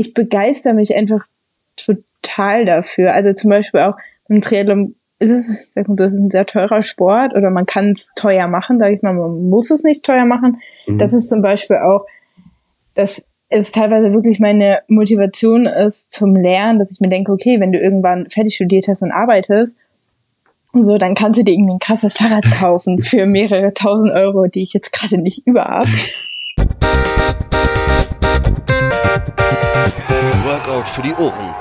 ich begeister mich einfach total dafür. Also zum Beispiel auch im Triathlon ist es, das ist ein sehr teurer Sport oder man kann es teuer machen, sage ich mal, man muss es nicht teuer machen. Mhm. Das ist zum Beispiel auch, dass es teilweise wirklich meine Motivation ist zum Lernen, dass ich mir denke, okay, wenn du irgendwann fertig studiert hast und arbeitest, so, dann kannst du dir irgendwie ein krasses Fahrrad kaufen für mehrere tausend Euro, die ich jetzt gerade nicht über habe. Workout für die Ohren.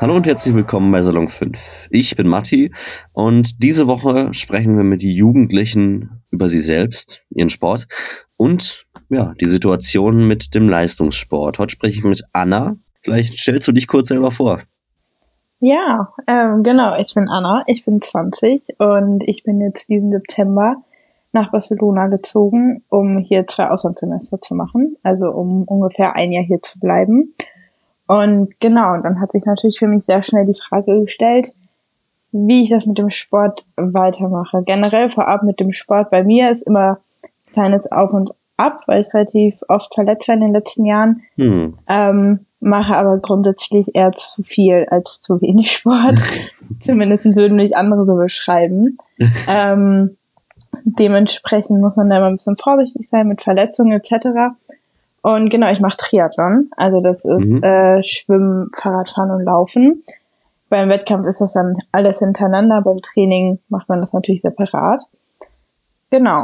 Hallo und herzlich willkommen bei Salon 5. Ich bin Matti und diese Woche sprechen wir mit Jugendlichen über sie selbst, ihren Sport und ja, die Situation mit dem Leistungssport. Heute spreche ich mit Anna. Vielleicht stellst du dich kurz selber vor. Ja, ähm, genau. Ich bin Anna, ich bin 20 und ich bin jetzt diesen September nach Barcelona gezogen, um hier zwei Auslandssemester zu machen, also um ungefähr ein Jahr hier zu bleiben. Und genau, dann hat sich natürlich für mich sehr schnell die Frage gestellt, wie ich das mit dem Sport weitermache. Generell vorab mit dem Sport. Bei mir ist immer kleines Auf und Ab, weil ich relativ oft verletzt war in den letzten Jahren. Hm. Ähm, mache aber grundsätzlich eher zu viel als zu wenig Sport. Zumindest würden mich andere so beschreiben. ähm, dementsprechend muss man da immer ein bisschen vorsichtig sein mit Verletzungen etc. Und genau, ich mache Triathlon. Also das ist mhm. äh, Schwimmen, Fahrradfahren und Laufen. Beim Wettkampf ist das dann alles hintereinander. Beim Training macht man das natürlich separat. Genau.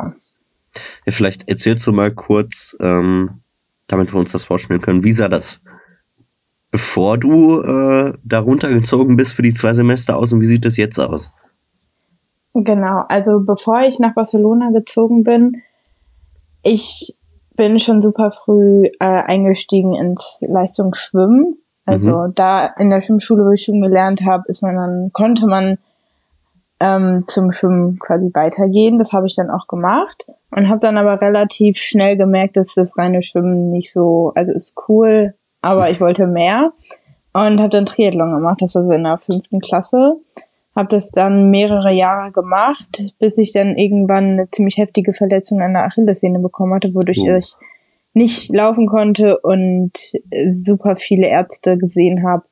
Ja, vielleicht erzählst du mal kurz, ähm, damit wir uns das vorstellen können, wie sah das bevor du äh, da runtergezogen bist für die zwei Semester aus und wie sieht das jetzt aus? Genau, also bevor ich nach Barcelona gezogen bin, ich bin schon super früh äh, eingestiegen ins Leistungsschwimmen. Also mhm. da in der Schwimmschule, wo ich schon gelernt habe, ist man dann, konnte man ähm, zum Schwimmen quasi weitergehen. Das habe ich dann auch gemacht und habe dann aber relativ schnell gemerkt, dass das reine Schwimmen nicht so, also ist cool, aber ich wollte mehr und habe dann Triathlon gemacht. Das war so in der fünften Klasse. Habe das dann mehrere Jahre gemacht, bis ich dann irgendwann eine ziemlich heftige Verletzung an der Achillessehne bekommen hatte, wodurch oh. ich nicht laufen konnte und super viele Ärzte gesehen habe,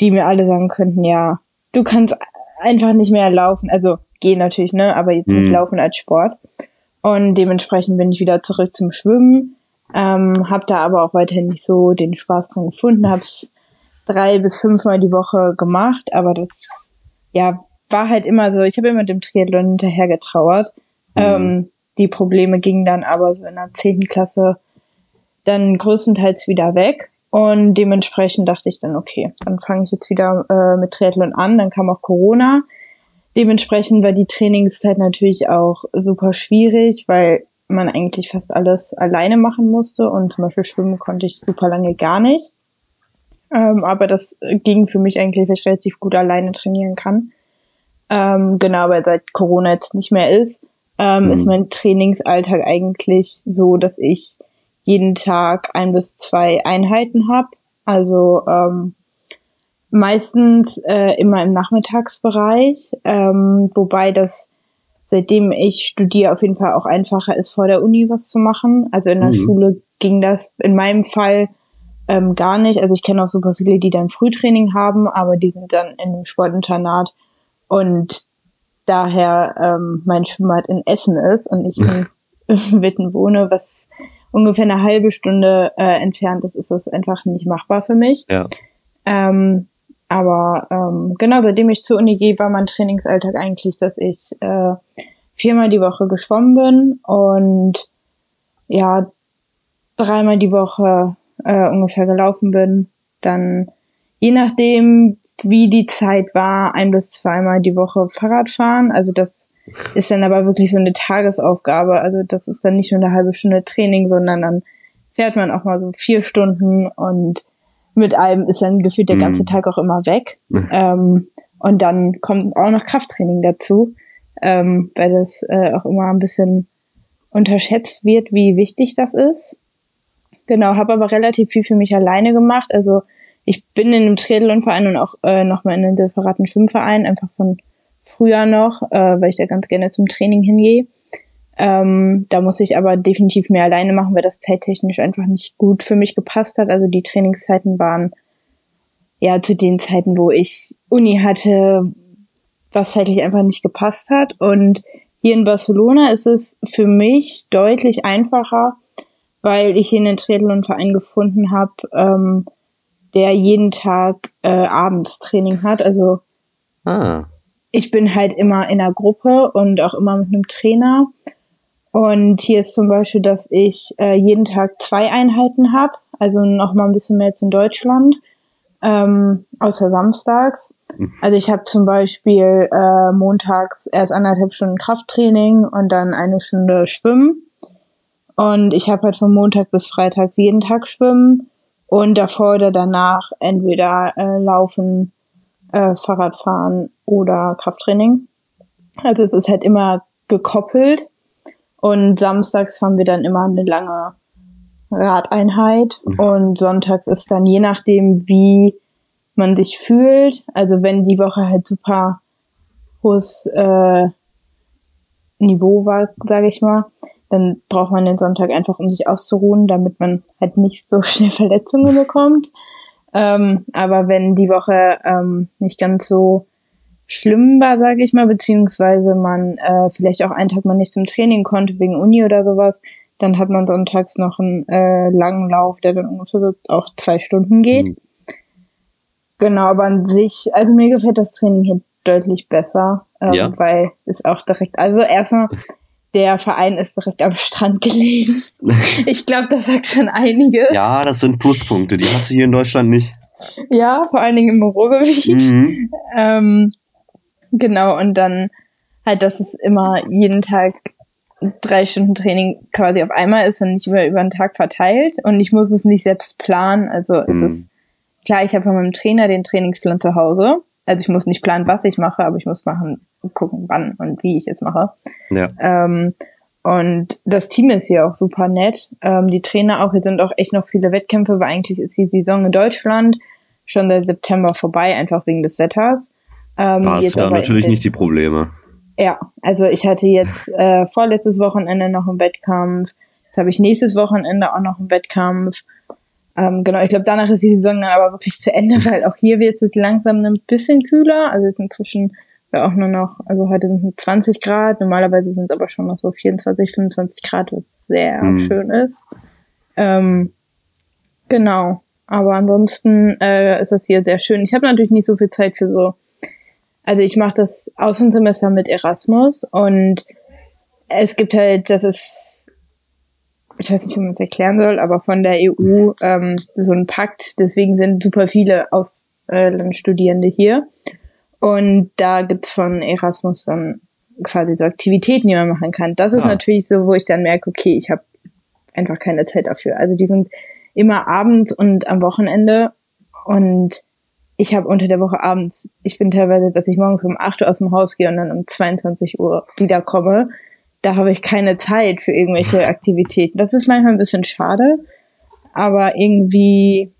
die mir alle sagen könnten, ja, du kannst einfach nicht mehr laufen. Also gehen natürlich, ne, aber jetzt mhm. nicht laufen als Sport. Und dementsprechend bin ich wieder zurück zum Schwimmen ähm, habe da aber auch weiterhin nicht so den Spaß dran gefunden, habe es drei bis fünfmal die Woche gemacht, aber das ja war halt immer so, ich habe immer dem Triathlon hinterher getrauert. Mhm. Ähm, die Probleme gingen dann aber so in der zehnten Klasse dann größtenteils wieder weg. Und dementsprechend dachte ich dann, okay, dann fange ich jetzt wieder äh, mit Triathlon an. Dann kam auch Corona. Dementsprechend war die Trainingszeit natürlich auch super schwierig, weil man eigentlich fast alles alleine machen musste und zum Beispiel schwimmen konnte ich super lange gar nicht. Ähm, aber das ging für mich eigentlich, weil ich relativ gut alleine trainieren kann. Ähm, genau, weil seit Corona jetzt nicht mehr ist, ähm, mhm. ist mein Trainingsalltag eigentlich so, dass ich jeden Tag ein bis zwei Einheiten habe. Also ähm, meistens äh, immer im Nachmittagsbereich, ähm, wobei das seitdem ich studiere, auf jeden Fall auch einfacher ist, vor der Uni was zu machen. Also in der mhm. Schule ging das in meinem Fall ähm, gar nicht. Also ich kenne auch super viele, die dann Frühtraining haben, aber die sind dann in einem Sportinternat und daher ähm, mein Schwimmbad in Essen ist und ich in Witten wohne, was ungefähr eine halbe Stunde äh, entfernt ist, ist das einfach nicht machbar für mich. Ja. Ähm, aber ähm, genau, seitdem ich zur Uni gehe, war mein Trainingsalltag eigentlich, dass ich äh, viermal die Woche geschwommen bin und ja, dreimal die Woche äh, ungefähr gelaufen bin. Dann, je nachdem, wie die Zeit war, ein bis zweimal die Woche Fahrrad fahren. Also das ist dann aber wirklich so eine Tagesaufgabe. Also das ist dann nicht nur eine halbe Stunde Training, sondern dann fährt man auch mal so vier Stunden und mit allem ist dann gefühlt der ganze mhm. Tag auch immer weg. ähm, und dann kommt auch noch Krafttraining dazu, ähm, weil das äh, auch immer ein bisschen unterschätzt wird, wie wichtig das ist. Genau, habe aber relativ viel für mich alleine gemacht. Also ich bin in einem Triathlonverein und auch äh, nochmal in einem separaten Schwimmverein, einfach von früher noch, äh, weil ich da ganz gerne zum Training hingehe. Ähm, da muss ich aber definitiv mehr alleine machen, weil das zeittechnisch einfach nicht gut für mich gepasst hat. Also die Trainingszeiten waren ja zu den Zeiten, wo ich Uni hatte, was zeitlich einfach nicht gepasst hat. Und hier in Barcelona ist es für mich deutlich einfacher, weil ich hier einen Triathlon-Verein gefunden habe, ähm, der jeden Tag äh, abends Training hat. Also ah. ich bin halt immer in einer Gruppe und auch immer mit einem Trainer. Und hier ist zum Beispiel, dass ich äh, jeden Tag zwei Einheiten habe, also noch mal ein bisschen mehr als in Deutschland, ähm, außer samstags. Mhm. Also ich habe zum Beispiel äh, montags erst anderthalb Stunden Krafttraining und dann eine Stunde Schwimmen. Und ich habe halt von Montag bis Freitags jeden Tag Schwimmen und davor oder danach entweder äh, Laufen, äh, Fahrradfahren oder Krafttraining. Also es ist halt immer gekoppelt. Und samstags haben wir dann immer eine lange Radeinheit. Mhm. Und sonntags ist dann je nachdem, wie man sich fühlt. Also wenn die Woche halt super hohes äh, Niveau war, sage ich mal, dann braucht man den Sonntag einfach, um sich auszuruhen, damit man halt nicht so schnell Verletzungen bekommt. Ähm, aber wenn die Woche ähm, nicht ganz so schlimm war, sage ich mal, beziehungsweise man äh, vielleicht auch einen Tag mal nicht zum Training konnte wegen Uni oder sowas, dann hat man sonntags noch einen äh, langen Lauf, der dann ungefähr so auch zwei Stunden geht. Mhm. Genau, aber an sich, also mir gefällt das Training hier deutlich besser, ähm, ja. weil es auch direkt, also erstmal, der Verein ist direkt am Strand gelegen. Ich glaube, das sagt schon einiges. Ja, das sind Pluspunkte, die hast du hier in Deutschland nicht. Ja, vor allen Dingen im Ruhrgebiet. Mhm. Ähm, genau, und dann halt, dass es immer jeden Tag drei Stunden Training quasi auf einmal ist und nicht über, über den Tag verteilt. Und ich muss es nicht selbst planen. Also mhm. es ist klar, ich habe von meinem Trainer den Trainingsplan zu Hause. Also ich muss nicht planen, was ich mache, aber ich muss machen, gucken, wann und wie ich es mache. Ja. Ähm, und das Team ist hier auch super nett. Ähm, die Trainer auch, hier sind auch echt noch viele Wettkämpfe, weil eigentlich ist die Saison in Deutschland schon seit September vorbei, einfach wegen des Wetters. Ähm, da hast du ja natürlich nicht die Probleme. Ja, also ich hatte jetzt äh, vorletztes Wochenende noch einen Wettkampf. Jetzt habe ich nächstes Wochenende auch noch einen Wettkampf. Ähm, genau, ich glaube, danach ist die Saison dann aber wirklich zu Ende, weil auch hier wird es langsam ein bisschen kühler. Also jetzt inzwischen ja auch nur noch, also heute sind es 20 Grad, normalerweise sind es aber schon noch so 24, 25 Grad, was sehr mhm. schön ist. Ähm, genau, aber ansonsten äh, ist das hier sehr schön. Ich habe natürlich nicht so viel Zeit für so, also ich mache das Außensemester mit Erasmus und es gibt halt, das ist, ich weiß nicht, wie man es erklären soll, aber von der EU ähm, so ein Pakt, deswegen sind super viele Auslandsstudierende hier. Und da gibt's von Erasmus dann quasi so Aktivitäten, die man machen kann. Das ist ah. natürlich so, wo ich dann merke, okay, ich habe einfach keine Zeit dafür. Also die sind immer abends und am Wochenende und ich habe unter der Woche abends, ich bin teilweise, dass ich morgens um 8 Uhr aus dem Haus gehe und dann um 22 Uhr wiederkomme. Da habe ich keine Zeit für irgendwelche Aktivitäten. Das ist manchmal ein bisschen schade, aber irgendwie,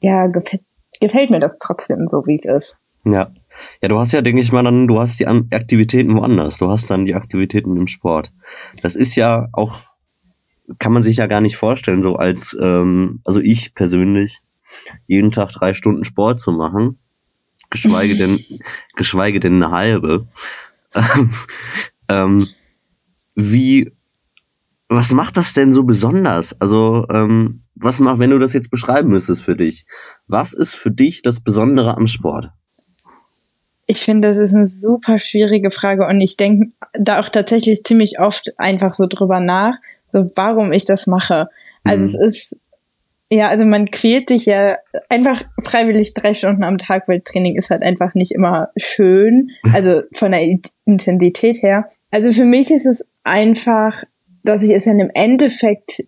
ja, gefällt, gefällt mir das trotzdem so, wie es ist. Ja. Ja, du hast ja, denke ich mal, dann, du hast die Aktivitäten woanders. Du hast dann die Aktivitäten im Sport. Das ist ja auch, kann man sich ja gar nicht vorstellen, so als, ähm, also ich persönlich, jeden Tag drei Stunden Sport zu machen, geschweige denn, geschweige denn eine halbe. ähm, wie, was macht das denn so besonders? Also, ähm, was macht, wenn du das jetzt beschreiben müsstest für dich? Was ist für dich das Besondere am Sport? Ich finde, das ist eine super schwierige Frage und ich denke da auch tatsächlich ziemlich oft einfach so drüber nach, so warum ich das mache. Also mhm. es ist, ja, also man quält sich ja einfach freiwillig drei Stunden am Tag, weil Training ist halt einfach nicht immer schön, also von der Intensität her. Also für mich ist es einfach, dass ich es dann im Endeffekt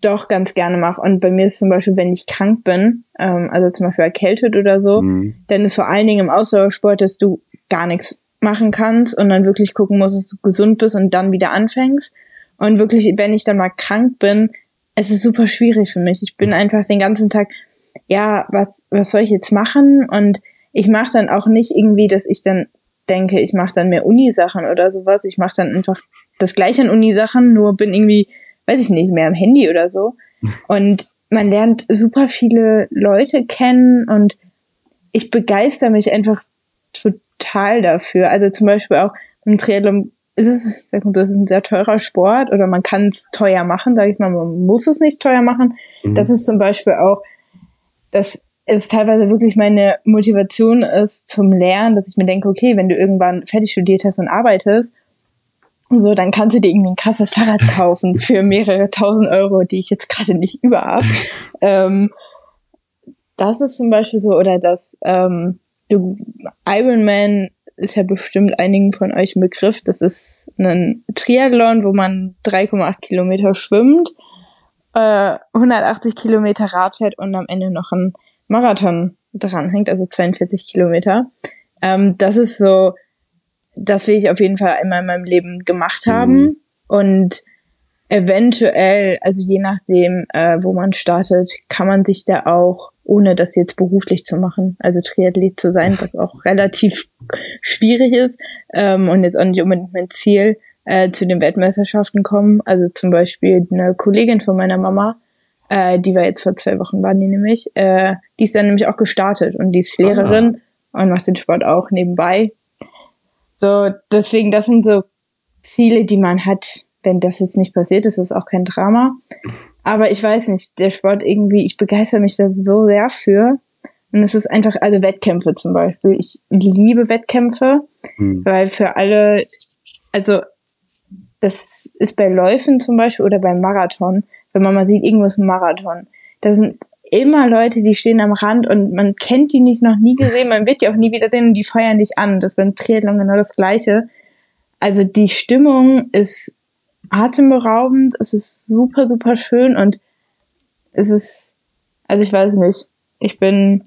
doch ganz gerne mache. Und bei mir ist zum Beispiel, wenn ich krank bin, ähm, also zum Beispiel erkältet oder so, mhm. dann ist vor allen Dingen im Ausdauersport, dass du gar nichts machen kannst und dann wirklich gucken musst, dass du gesund bist und dann wieder anfängst. Und wirklich, wenn ich dann mal krank bin, es ist super schwierig für mich. Ich bin einfach den ganzen Tag, ja, was, was soll ich jetzt machen? Und ich mache dann auch nicht irgendwie, dass ich dann denke, ich mache dann mehr Uni-Sachen oder sowas. Ich mache dann einfach das gleiche an Uni-Sachen, nur bin irgendwie, weiß ich nicht, mehr am Handy oder so. Und man lernt super viele Leute kennen und ich begeister mich einfach total dafür. Also zum Beispiel auch im Triathlon ist es, das ist ein sehr teurer Sport oder man kann es teuer machen, sage ich mal, man muss es nicht teuer machen. Mhm. Das ist zum Beispiel auch, dass es teilweise wirklich meine Motivation ist zum Lernen, dass ich mir denke, okay, wenn du irgendwann fertig studiert hast und arbeitest, so, dann kannst du dir irgendwie ein krasses Fahrrad kaufen für mehrere tausend Euro, die ich jetzt gerade nicht über habe. ähm, das ist zum Beispiel so, oder das ähm, Ironman ist ja bestimmt einigen von euch ein Begriff. Das ist ein Triathlon, wo man 3,8 Kilometer schwimmt, äh, 180 Kilometer Rad fährt und am Ende noch ein Marathon dranhängt, also 42 Kilometer. Ähm, das ist so, das will ich auf jeden Fall einmal in meinem Leben gemacht haben. Mhm. Und eventuell, also je nachdem, äh, wo man startet, kann man sich da auch, ohne das jetzt beruflich zu machen, also Triathlet zu sein, was auch relativ schwierig ist ähm, und jetzt auch nicht unbedingt mein Ziel, äh, zu den Weltmeisterschaften kommen. Also zum Beispiel eine Kollegin von meiner Mama, äh, die war jetzt vor zwei Wochen, war die nämlich, äh, die ist dann nämlich auch gestartet und die ist Lehrerin Aha. und macht den Sport auch nebenbei. So, deswegen, das sind so Ziele, die man hat. Wenn das jetzt nicht passiert, ist das auch kein Drama. Aber ich weiß nicht, der Sport irgendwie, ich begeister mich da so sehr für. Und es ist einfach, also Wettkämpfe zum Beispiel. Ich liebe Wettkämpfe, mhm. weil für alle, also das ist bei Läufen zum Beispiel oder beim Marathon, wenn man mal sieht, irgendwo ist ein Marathon. Da sind immer Leute, die stehen am Rand und man kennt die nicht, noch nie gesehen, man wird die auch nie wieder sehen und die feiern dich an. Das beim Triathlon genau das Gleiche. Also die Stimmung ist atemberaubend, es ist super, super schön und es ist, also ich weiß nicht, ich bin,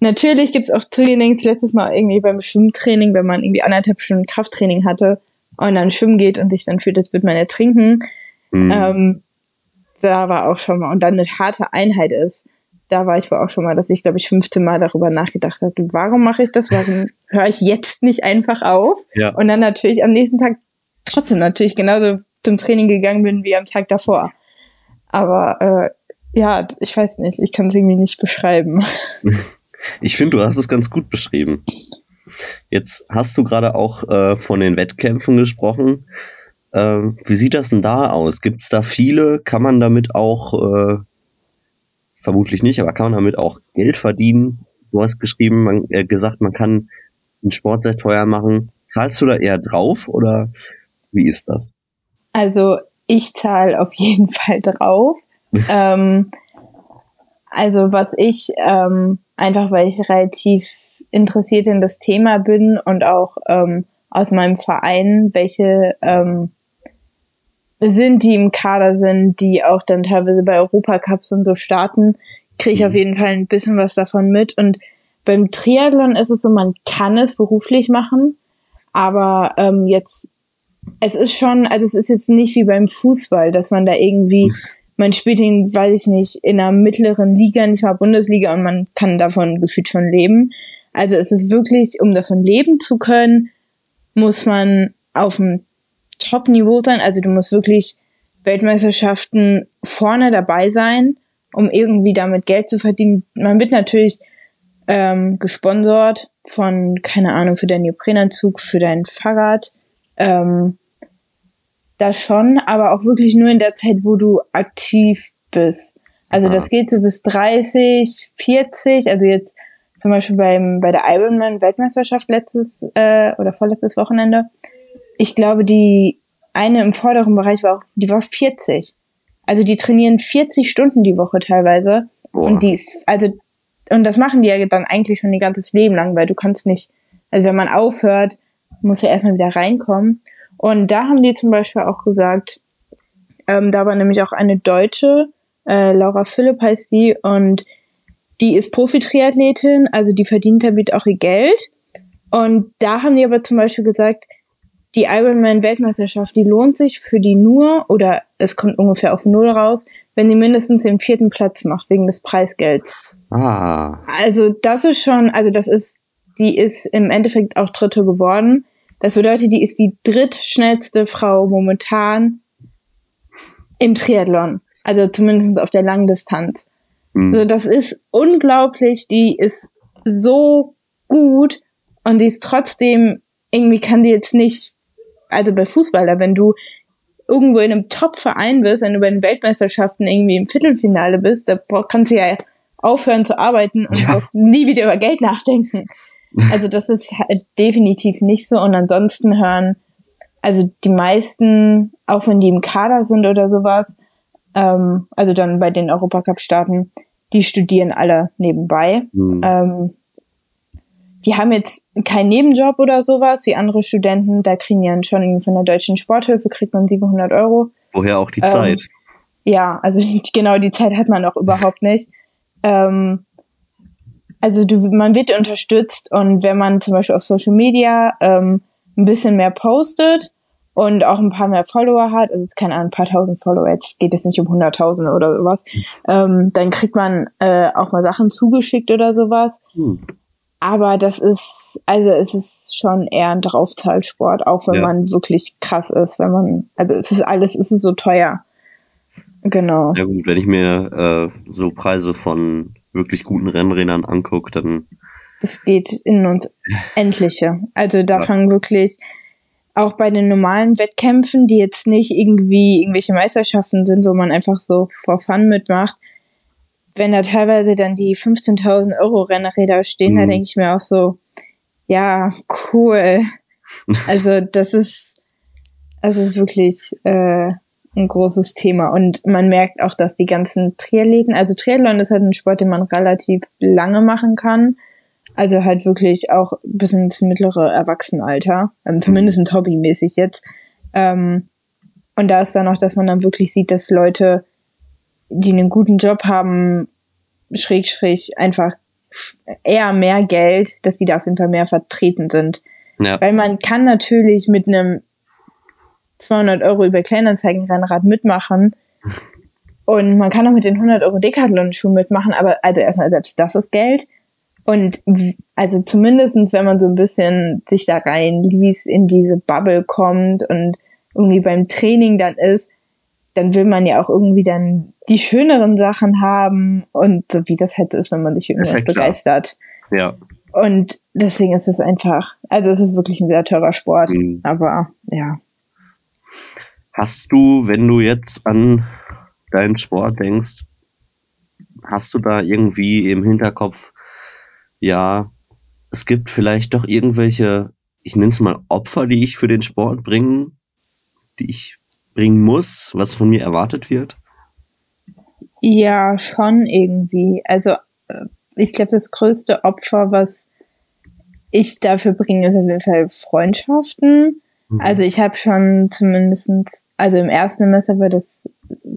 natürlich gibt's auch Trainings, letztes Mal irgendwie beim Schwimmtraining, wenn man irgendwie anderthalb Stunden Krafttraining hatte und dann schwimmen geht und sich dann fühlt, als würde man ertrinken. Mhm. Ähm, da war auch schon mal, und dann eine harte Einheit ist, da war ich wohl auch schon mal, dass ich, glaube ich, 15 Mal darüber nachgedacht habe, warum mache ich das? Warum höre ich jetzt nicht einfach auf? Ja. Und dann natürlich am nächsten Tag trotzdem natürlich genauso zum Training gegangen bin wie am Tag davor. Aber äh, ja, ich weiß nicht, ich kann es irgendwie nicht beschreiben. Ich finde, du hast es ganz gut beschrieben. Jetzt hast du gerade auch äh, von den Wettkämpfen gesprochen. Äh, wie sieht das denn da aus? Gibt es da viele? Kann man damit auch, äh, vermutlich nicht, aber kann man damit auch Geld verdienen? Du hast geschrieben, man, äh, gesagt, man kann den Sport sehr teuer machen. Zahlst du da eher drauf oder wie ist das? Also ich zahle auf jeden Fall drauf. ähm, also was ich ähm, einfach, weil ich relativ interessiert in das Thema bin und auch ähm, aus meinem Verein, welche ähm, sind, die im Kader sind, die auch dann teilweise bei Europacups und so starten, kriege ich mhm. auf jeden Fall ein bisschen was davon mit. Und beim Triathlon ist es so, man kann es beruflich machen, aber ähm, jetzt, es ist schon, also es ist jetzt nicht wie beim Fußball, dass man da irgendwie, mhm. man spielt ihn, weiß ich nicht, in einer mittleren Liga, nicht mal Bundesliga und man kann davon gefühlt schon leben. Also es ist wirklich, um davon leben zu können, muss man auf dem Top-Niveau sein. Also du musst wirklich Weltmeisterschaften vorne dabei sein, um irgendwie damit Geld zu verdienen. Man wird natürlich ähm, gesponsert von, keine Ahnung, für deinen Neoprenanzug, für dein Fahrrad. Ähm, das schon, aber auch wirklich nur in der Zeit, wo du aktiv bist. Also das geht so bis 30, 40, also jetzt zum Beispiel beim, bei der Ironman-Weltmeisterschaft letztes äh, oder vorletztes Wochenende, ich glaube, die eine im vorderen Bereich war auch, die war 40. Also die trainieren 40 Stunden die Woche teilweise. Boah. Und die ist, also, und das machen die ja dann eigentlich schon ihr ganzes Leben lang, weil du kannst nicht, also wenn man aufhört, muss ja erstmal wieder reinkommen. Und da haben die zum Beispiel auch gesagt, ähm, da war nämlich auch eine Deutsche, äh, Laura Philipp heißt die, und die ist Profi-Triathletin, also die verdient damit auch ihr Geld. Und da haben die aber zum Beispiel gesagt, die Ironman-Weltmeisterschaft, die lohnt sich für die nur, oder es kommt ungefähr auf Null raus, wenn die mindestens den vierten Platz macht, wegen des Preisgelds. Ah. Also das ist schon, also das ist, die ist im Endeffekt auch Dritte geworden. Das bedeutet, die ist die drittschnellste Frau momentan im Triathlon. Also zumindest auf der Langdistanz. Mhm. So, das ist unglaublich. Die ist so gut und die ist trotzdem, irgendwie kann die jetzt nicht, also bei Fußballer, wenn du irgendwo in einem Top-Verein bist, wenn du bei den Weltmeisterschaften irgendwie im Viertelfinale bist, da kannst du ja aufhören zu arbeiten und ja. nie wieder über Geld nachdenken. Also das ist halt definitiv nicht so. Und ansonsten hören, also die meisten, auch wenn die im Kader sind oder sowas, ähm, also dann bei den Europacup-Staaten, die studieren alle nebenbei. Mhm. Ähm, die haben jetzt keinen Nebenjob oder sowas wie andere Studenten. Da kriegen ja schon von der deutschen Sporthilfe kriegt man 700 Euro. Woher auch die ähm, Zeit? Ja, also genau die Zeit hat man auch überhaupt nicht. Ähm, also du, man wird unterstützt und wenn man zum Beispiel auf Social Media ähm, ein bisschen mehr postet und auch ein paar mehr Follower hat, also es keine Ahnung, ein paar tausend Follower, jetzt geht es nicht um hunderttausende oder sowas, ähm, dann kriegt man äh, auch mal Sachen zugeschickt oder sowas. Hm. Aber das ist, also es ist schon eher ein Draufzahlsport, auch wenn ja. man wirklich krass ist, wenn man, also es ist alles, es ist so teuer. Genau. Ja gut, wenn ich mir äh, so Preise von wirklich guten Rennrädern angucke, dann. Es geht in uns endliche. Also da ja. fangen wirklich auch bei den normalen Wettkämpfen, die jetzt nicht irgendwie irgendwelche Meisterschaften sind, wo man einfach so vor Fun mitmacht, wenn da teilweise dann die 15.000 Euro Rennräder stehen, mhm. da denke ich mir auch so, ja, cool. Also das ist, also wirklich äh, ein großes Thema und man merkt auch, dass die ganzen Triathleten, also Triathlon ist halt ein Sport, den man relativ lange machen kann. Also halt wirklich auch bis ins mittlere Erwachsenenalter, ähm, zumindest ein hobbymäßig jetzt. Ähm, und da ist dann auch, dass man dann wirklich sieht, dass Leute die einen guten Job haben, schräg, schräg, einfach eher mehr Geld, dass die da auf jeden Fall mehr vertreten sind. Ja. Weil man kann natürlich mit einem 200 Euro über Kleinanzeigen-Rennrad mitmachen und man kann auch mit den 100 Euro Decathlon-Schuhen mitmachen, aber also erstmal selbst das ist Geld. Und also zumindestens, wenn man so ein bisschen sich da reinliest, in diese Bubble kommt und irgendwie beim Training dann ist, dann will man ja auch irgendwie dann die schöneren Sachen haben und so wie das halt ist, wenn man sich irgendwie begeistert. Ja. Und deswegen ist es einfach, also es ist wirklich ein sehr teurer Sport, mhm. aber ja. Hast du, wenn du jetzt an deinen Sport denkst, hast du da irgendwie im Hinterkopf, ja, es gibt vielleicht doch irgendwelche, ich nenne es mal Opfer, die ich für den Sport bringen, die ich bringen muss, was von mir erwartet wird? Ja, schon irgendwie. Also äh, ich glaube, das größte Opfer, was ich dafür bringe, ist auf jeden Fall Freundschaften. Mhm. Also ich habe schon zumindestens, also im ersten Semester war das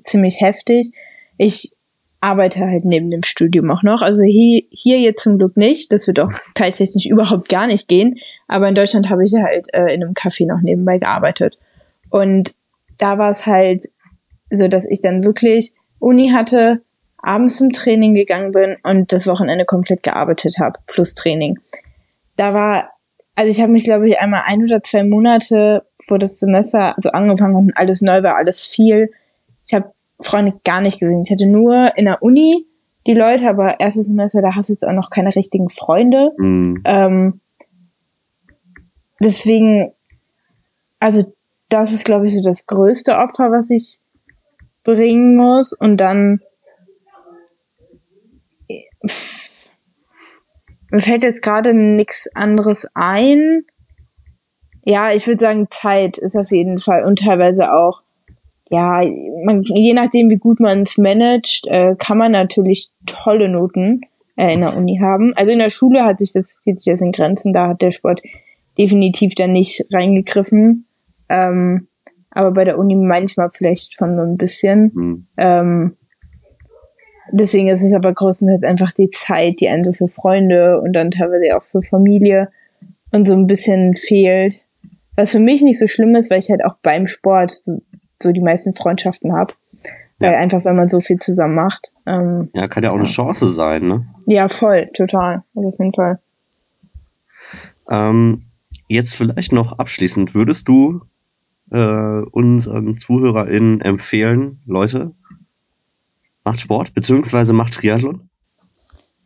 ziemlich heftig. Ich arbeite halt neben dem Studium auch noch. Also hier, hier jetzt zum Glück nicht. Das wird auch teiltechnisch überhaupt gar nicht gehen. Aber in Deutschland habe ich halt äh, in einem Café noch nebenbei gearbeitet. Und da war es halt so, dass ich dann wirklich Uni hatte, abends zum Training gegangen bin und das Wochenende komplett gearbeitet habe, plus Training. Da war, also ich habe mich, glaube ich, einmal ein oder zwei Monate, vor das Semester also angefangen und alles neu war, alles viel. Ich habe Freunde gar nicht gesehen. Ich hatte nur in der Uni die Leute, aber erstes Semester, da hast du jetzt auch noch keine richtigen Freunde. Mhm. Ähm, deswegen, also das ist, glaube ich, so das größte Opfer, was ich bringen muss. Und dann mir fällt jetzt gerade nichts anderes ein. Ja, ich würde sagen, Zeit ist auf jeden Fall und teilweise auch, ja, man, je nachdem, wie gut man es managt, äh, kann man natürlich tolle Noten äh, in der Uni haben. Also in der Schule hat sich das, zieht sich das in Grenzen, da hat der Sport definitiv dann nicht reingegriffen. Ähm, aber bei der Uni manchmal vielleicht schon so ein bisschen. Mhm. Ähm, deswegen ist es aber größtenteils einfach die Zeit, die einem so für Freunde und dann teilweise auch für Familie und so ein bisschen fehlt. Was für mich nicht so schlimm ist, weil ich halt auch beim Sport so, so die meisten Freundschaften habe. Weil einfach, wenn man so viel zusammen macht. Ähm, ja, kann ja auch eine Chance sein, ne? Ja, voll, total. Also auf jeden Fall. Ähm, jetzt vielleicht noch abschließend, würdest du äh, unseren ZuhörerInnen empfehlen, Leute, macht Sport, beziehungsweise macht Triathlon?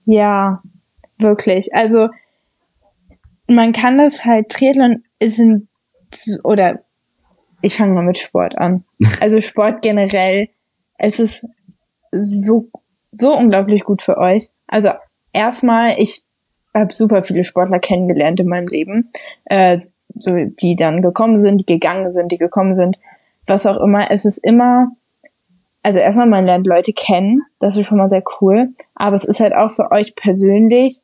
Ja, wirklich. Also man kann das halt, Triathlon ist ein, oder ich fange mal mit Sport an. Also Sport generell, es ist so, so unglaublich gut für euch. Also erstmal, ich habe super viele Sportler kennengelernt in meinem Leben, äh, so die dann gekommen sind, die gegangen sind, die gekommen sind, was auch immer. Es ist immer, also erstmal man lernt Leute kennen, das ist schon mal sehr cool, aber es ist halt auch für euch persönlich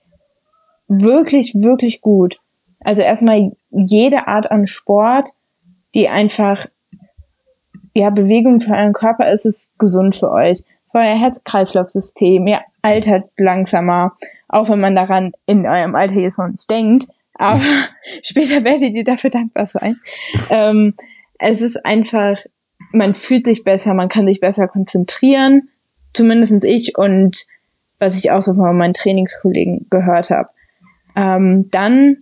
wirklich, wirklich gut. Also erstmal jede Art an Sport, die einfach, ja, Bewegung für euren Körper ist, ist gesund für euch. Für euer Herz-Kreislauf-System, ihr altert langsamer, auch wenn man daran in eurem Alter jetzt noch nicht denkt, aber später werdet ihr dafür dankbar sein. ähm, es ist einfach, man fühlt sich besser, man kann sich besser konzentrieren, zumindestens ich und was ich auch so von meinen Trainingskollegen gehört habe. Ähm, dann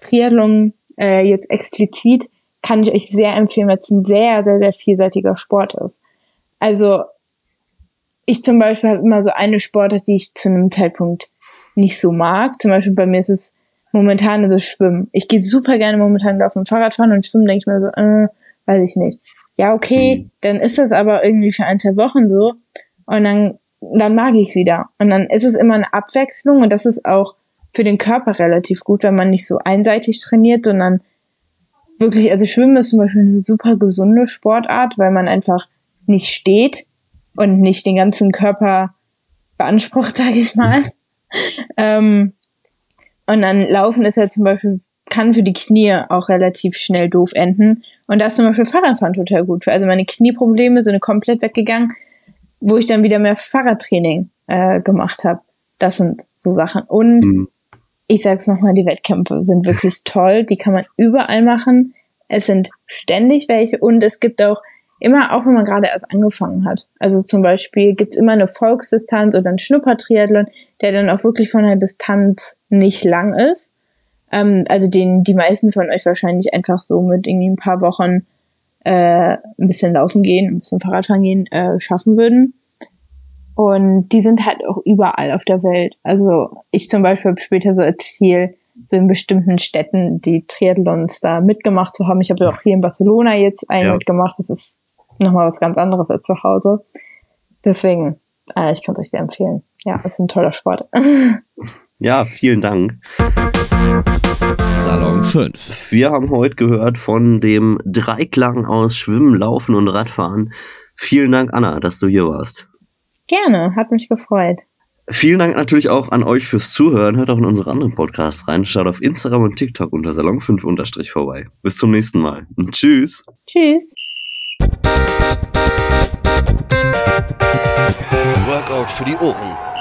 Triathlon äh, jetzt explizit kann ich euch sehr empfehlen, weil es ein sehr, sehr, sehr vielseitiger Sport ist. Also ich zum Beispiel habe immer so eine Sportart, die ich zu einem Zeitpunkt nicht so mag. Zum Beispiel bei mir ist es momentan ist es Schwimmen. Ich gehe super gerne momentan auf dem Fahrrad fahren und schwimmen denke ich mir so, äh, weiß ich nicht. Ja, okay, mhm. dann ist das aber irgendwie für ein, zwei Wochen so und dann, dann mag ich es wieder. Und dann ist es immer eine Abwechslung und das ist auch für den Körper relativ gut, wenn man nicht so einseitig trainiert, sondern wirklich, also Schwimmen ist zum Beispiel eine super gesunde Sportart, weil man einfach nicht steht und nicht den ganzen Körper beansprucht, sage ich mal. ähm, und dann Laufen ist ja zum Beispiel, kann für die Knie auch relativ schnell doof enden. Und da ist zum Beispiel Fahrradfahren total gut für. Also meine Knieprobleme sind komplett weggegangen, wo ich dann wieder mehr Fahrradtraining äh, gemacht habe. Das sind so Sachen. Und mhm ich sag's nochmal, die Wettkämpfe sind wirklich toll. Die kann man überall machen. Es sind ständig welche und es gibt auch immer, auch wenn man gerade erst angefangen hat. Also zum Beispiel gibt's immer eine Volksdistanz oder einen Schnuppertriathlon, der dann auch wirklich von der Distanz nicht lang ist. Ähm, also den die meisten von euch wahrscheinlich einfach so mit irgendwie ein paar Wochen äh, ein bisschen laufen gehen, ein bisschen Fahrradfahren gehen äh, schaffen würden. Und die sind halt auch überall auf der Welt. Also ich zum Beispiel habe später so als Ziel, so in bestimmten Städten die Triathlons da mitgemacht zu haben. Ich habe ja auch hier in Barcelona jetzt einen ja. mitgemacht. Das ist nochmal was ganz anderes als zu Hause. Deswegen, äh, ich kann es euch sehr empfehlen. Ja, es ist ein toller Sport. ja, vielen Dank. Salon 5. Wir haben heute gehört von dem Dreiklang aus Schwimmen, Laufen und Radfahren. Vielen Dank, Anna, dass du hier warst. Gerne, hat mich gefreut. Vielen Dank natürlich auch an euch fürs Zuhören. Hört auch in unsere anderen Podcasts rein. Schaut auf Instagram und TikTok unter Salon5 unterstrich vorbei. Bis zum nächsten Mal. Tschüss. Tschüss. Workout für die Ohren